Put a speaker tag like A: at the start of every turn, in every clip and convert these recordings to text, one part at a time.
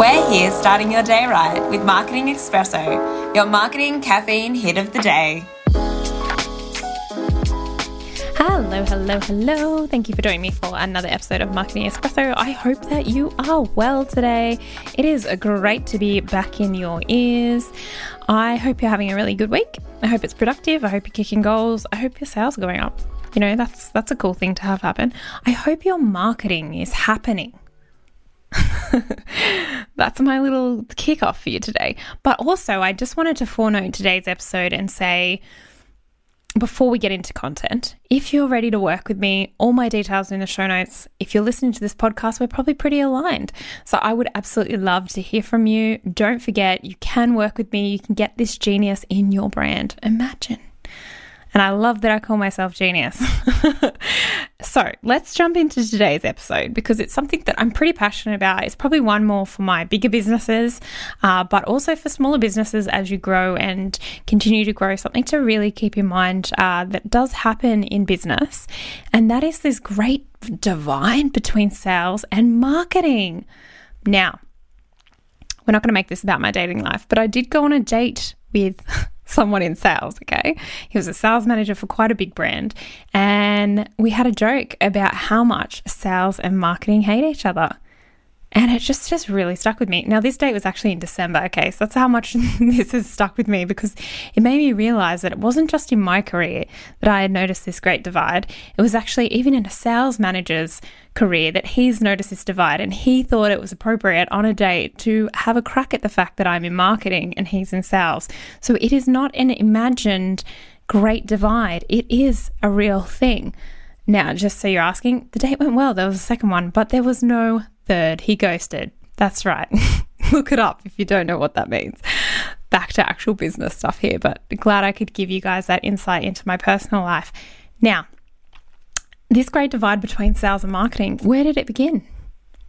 A: We're here starting your day right with Marketing Espresso, your marketing caffeine hit of the day.
B: Hello, hello, hello. Thank you for joining me for another episode of Marketing Espresso. I hope that you are well today. It is great to be back in your ears. I hope you're having a really good week. I hope it's productive. I hope you're kicking goals. I hope your sales are going up. You know, that's that's a cool thing to have happen. I hope your marketing is happening. That's my little kickoff for you today. But also, I just wanted to forenote today's episode and say, before we get into content, if you're ready to work with me, all my details are in the show notes. If you're listening to this podcast, we're probably pretty aligned. So I would absolutely love to hear from you. Don't forget, you can work with me. You can get this genius in your brand. Imagine. And I love that I call myself genius. so let's jump into today's episode because it's something that I'm pretty passionate about. It's probably one more for my bigger businesses, uh, but also for smaller businesses as you grow and continue to grow. Something to really keep in mind uh, that does happen in business. And that is this great divide between sales and marketing. Now, we're not going to make this about my dating life, but I did go on a date with someone in sales, okay? He was a sales manager for quite a big brand. And we had a joke about how much sales and marketing hate each other. And it just just really stuck with me. Now this date was actually in December, okay? So that's how much this has stuck with me because it made me realize that it wasn't just in my career that I had noticed this great divide. It was actually even in a sales manager's career that he's noticed this divide and he thought it was appropriate on a date to have a crack at the fact that I'm in marketing and he's in sales. So it is not an imagined great divide. It is a real thing. Now, just so you're asking, the date went well. There was a second one, but there was no third. He ghosted. That's right. Look it up if you don't know what that means. Back to actual business stuff here, but glad I could give you guys that insight into my personal life. Now, this great divide between sales and marketing, where did it begin?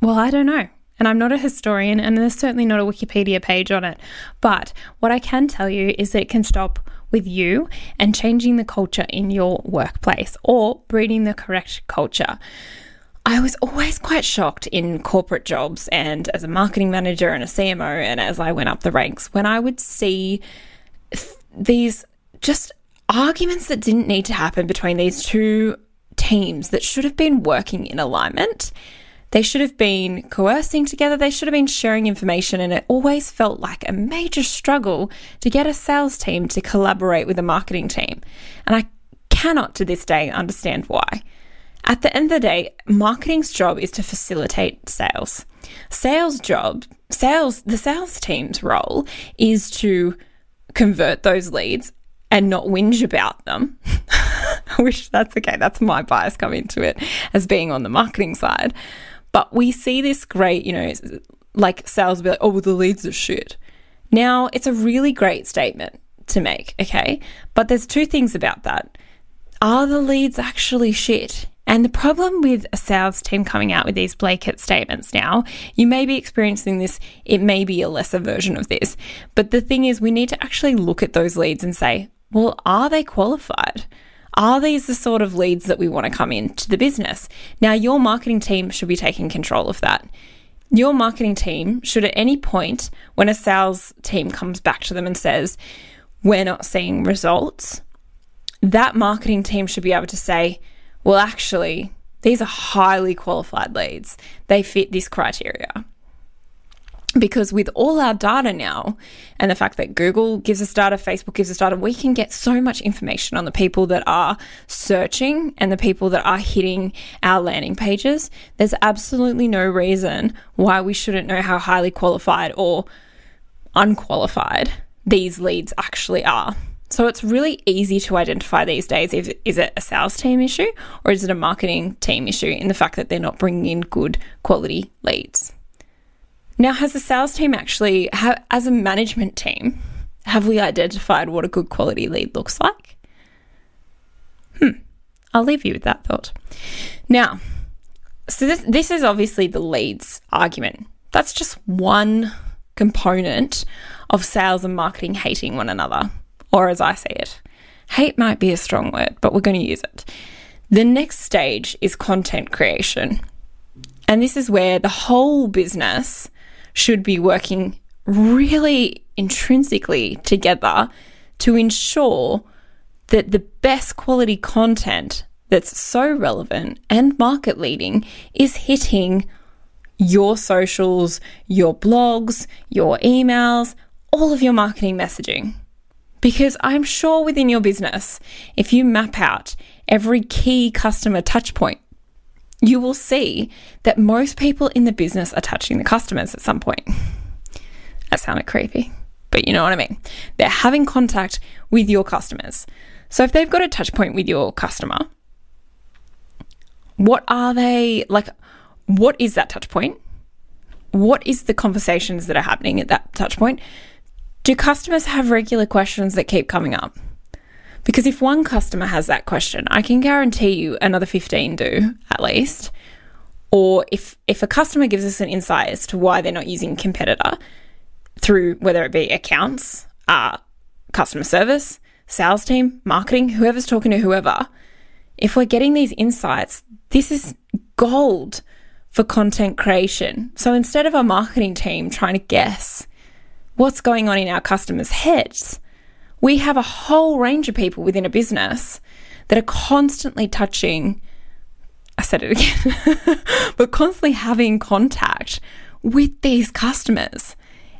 B: Well, I don't know. And I'm not a historian, and there's certainly not a Wikipedia page on it. But what I can tell you is that it can stop with you and changing the culture in your workplace or breeding the correct culture. I was always quite shocked in corporate jobs and as a marketing manager and a CMO, and as I went up the ranks, when I would see th- these just arguments that didn't need to happen between these two teams that should have been working in alignment. They should have been coercing together, they should have been sharing information, and it always felt like a major struggle to get a sales team to collaborate with a marketing team. And I cannot to this day understand why. At the end of the day, marketing's job is to facilitate sales. Sales job, sales, the sales team's role is to convert those leads and not whinge about them. I wish that's okay. That's my bias coming into it as being on the marketing side. But we see this great, you know, like sales will be like, oh, the leads are shit. Now, it's a really great statement to make, okay? But there's two things about that. Are the leads actually shit? And the problem with a sales team coming out with these blanket statements now, you may be experiencing this, it may be a lesser version of this. But the thing is, we need to actually look at those leads and say, well, are they qualified? Are these the sort of leads that we want to come into the business? Now, your marketing team should be taking control of that. Your marketing team should, at any point, when a sales team comes back to them and says, We're not seeing results, that marketing team should be able to say, Well, actually, these are highly qualified leads. They fit this criteria because with all our data now and the fact that Google gives us data, Facebook gives us data, we can get so much information on the people that are searching and the people that are hitting our landing pages. There's absolutely no reason why we shouldn't know how highly qualified or unqualified these leads actually are. So it's really easy to identify these days if is it a sales team issue or is it a marketing team issue in the fact that they're not bringing in good quality leads. Now, has the sales team actually, as a management team, have we identified what a good quality lead looks like? Hmm, I'll leave you with that thought. Now, so this, this is obviously the leads argument. That's just one component of sales and marketing hating one another, or as I say it. Hate might be a strong word, but we're going to use it. The next stage is content creation. And this is where the whole business should be working really intrinsically together to ensure that the best quality content that's so relevant and market leading is hitting your socials, your blogs, your emails, all of your marketing messaging. Because I'm sure within your business, if you map out every key customer touchpoint, you will see that most people in the business are touching the customers at some point. That sounded creepy, but you know what I mean. They're having contact with your customers. So if they've got a touch point with your customer, what are they like? What is that touch point? What is the conversations that are happening at that touch point? Do customers have regular questions that keep coming up? Because if one customer has that question, I can guarantee you another 15 do at least. Or if if a customer gives us an insight as to why they're not using competitor through whether it be accounts, uh, customer service, sales team, marketing, whoever's talking to whoever, if we're getting these insights, this is gold for content creation. So instead of a marketing team trying to guess what's going on in our customers' heads, we have a whole range of people within a business that are constantly touching, I said it again, but constantly having contact with these customers.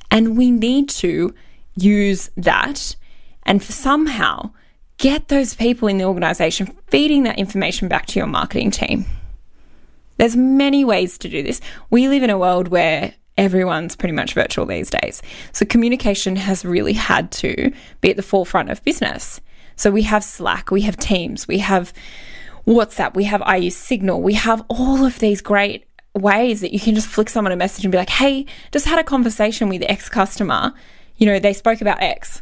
B: And we need to use that and somehow get those people in the organization feeding that information back to your marketing team. There's many ways to do this. We live in a world where everyone's pretty much virtual these days. So communication has really had to be at the forefront of business. So we have Slack, we have Teams, we have WhatsApp, we have I use Signal, we have all of these great ways that you can just flick someone a message and be like, hey, just had a conversation with X customer. You know, they spoke about X.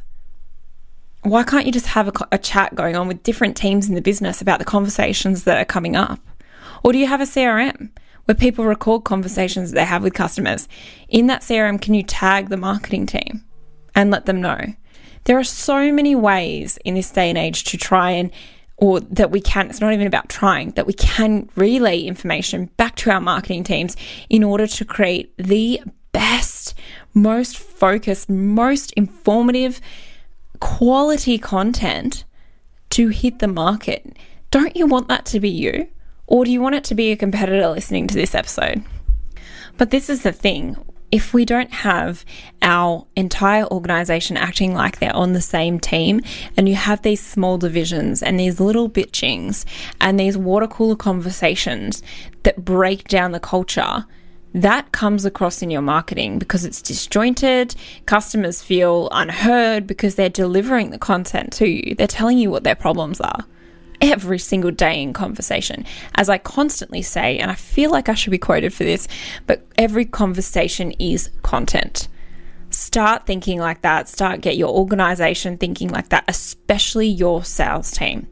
B: Why can't you just have a, a chat going on with different teams in the business about the conversations that are coming up? Or do you have a CRM? Where people record conversations they have with customers. In that CRM, can you tag the marketing team and let them know? There are so many ways in this day and age to try and or that we can, it's not even about trying, that we can relay information back to our marketing teams in order to create the best, most focused, most informative, quality content to hit the market. Don't you want that to be you? Or do you want it to be a competitor listening to this episode? But this is the thing if we don't have our entire organization acting like they're on the same team, and you have these small divisions and these little bitchings and these water cooler conversations that break down the culture, that comes across in your marketing because it's disjointed. Customers feel unheard because they're delivering the content to you, they're telling you what their problems are every single day in conversation. As I constantly say, and I feel like I should be quoted for this, but every conversation is content. Start thinking like that. Start get your organization thinking like that, especially your sales team.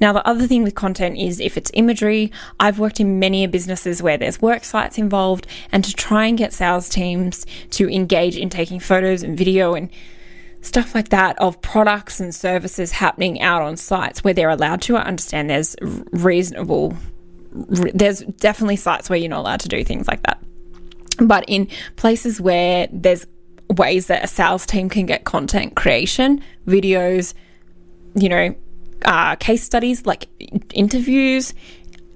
B: Now, the other thing with content is if it's imagery, I've worked in many businesses where there's work sites involved, and to try and get sales teams to engage in taking photos and video and stuff like that of products and services happening out on sites where they're allowed to. I understand there's reasonable, there's definitely sites where you're not allowed to do things like that. But in places where there's ways that a sales team can get content creation, videos, you know, uh, case studies, like interviews,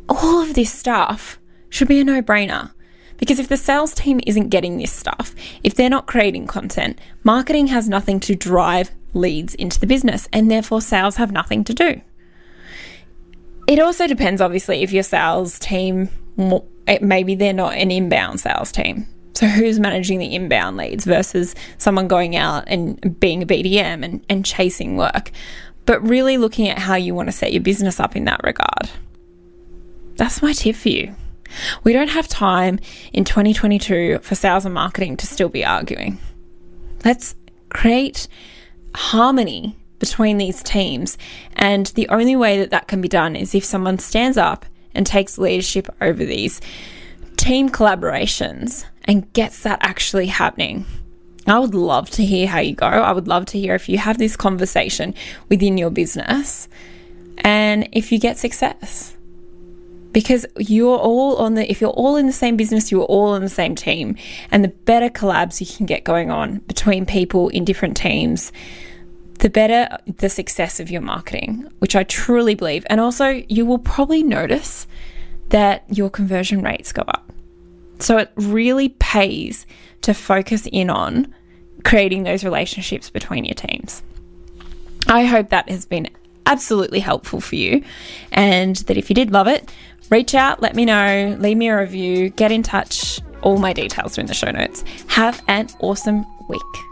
B: all of this stuff should be a no brainer. Because if the sales team isn't getting this stuff, if they're not creating content, marketing has nothing to drive leads into the business, and therefore sales have nothing to do. It also depends, obviously, if your sales team, eh, maybe they're not an inbound sales team. So, who's managing the inbound leads versus someone going out and being a BDM and, and chasing work? But really looking at how you want to set your business up in that regard. That's my tip for you. We don't have time in 2022 for sales and marketing to still be arguing. Let's create harmony between these teams. And the only way that that can be done is if someone stands up and takes leadership over these team collaborations and gets that actually happening. I would love to hear how you go. I would love to hear if you have this conversation within your business and if you get success. Because you're all on the if you're all in the same business you're all on the same team. And the better collabs you can get going on between people in different teams the better the success of your marketing which i truly believe. And also you will probably notice that your conversion rates go up. So it really pays to focus in on creating those relationships between your teams. I hope that has been absolutely helpful for you and that if you did love it reach out, let me know, leave me a review, get in touch. All my details are in the show notes. Have an awesome week.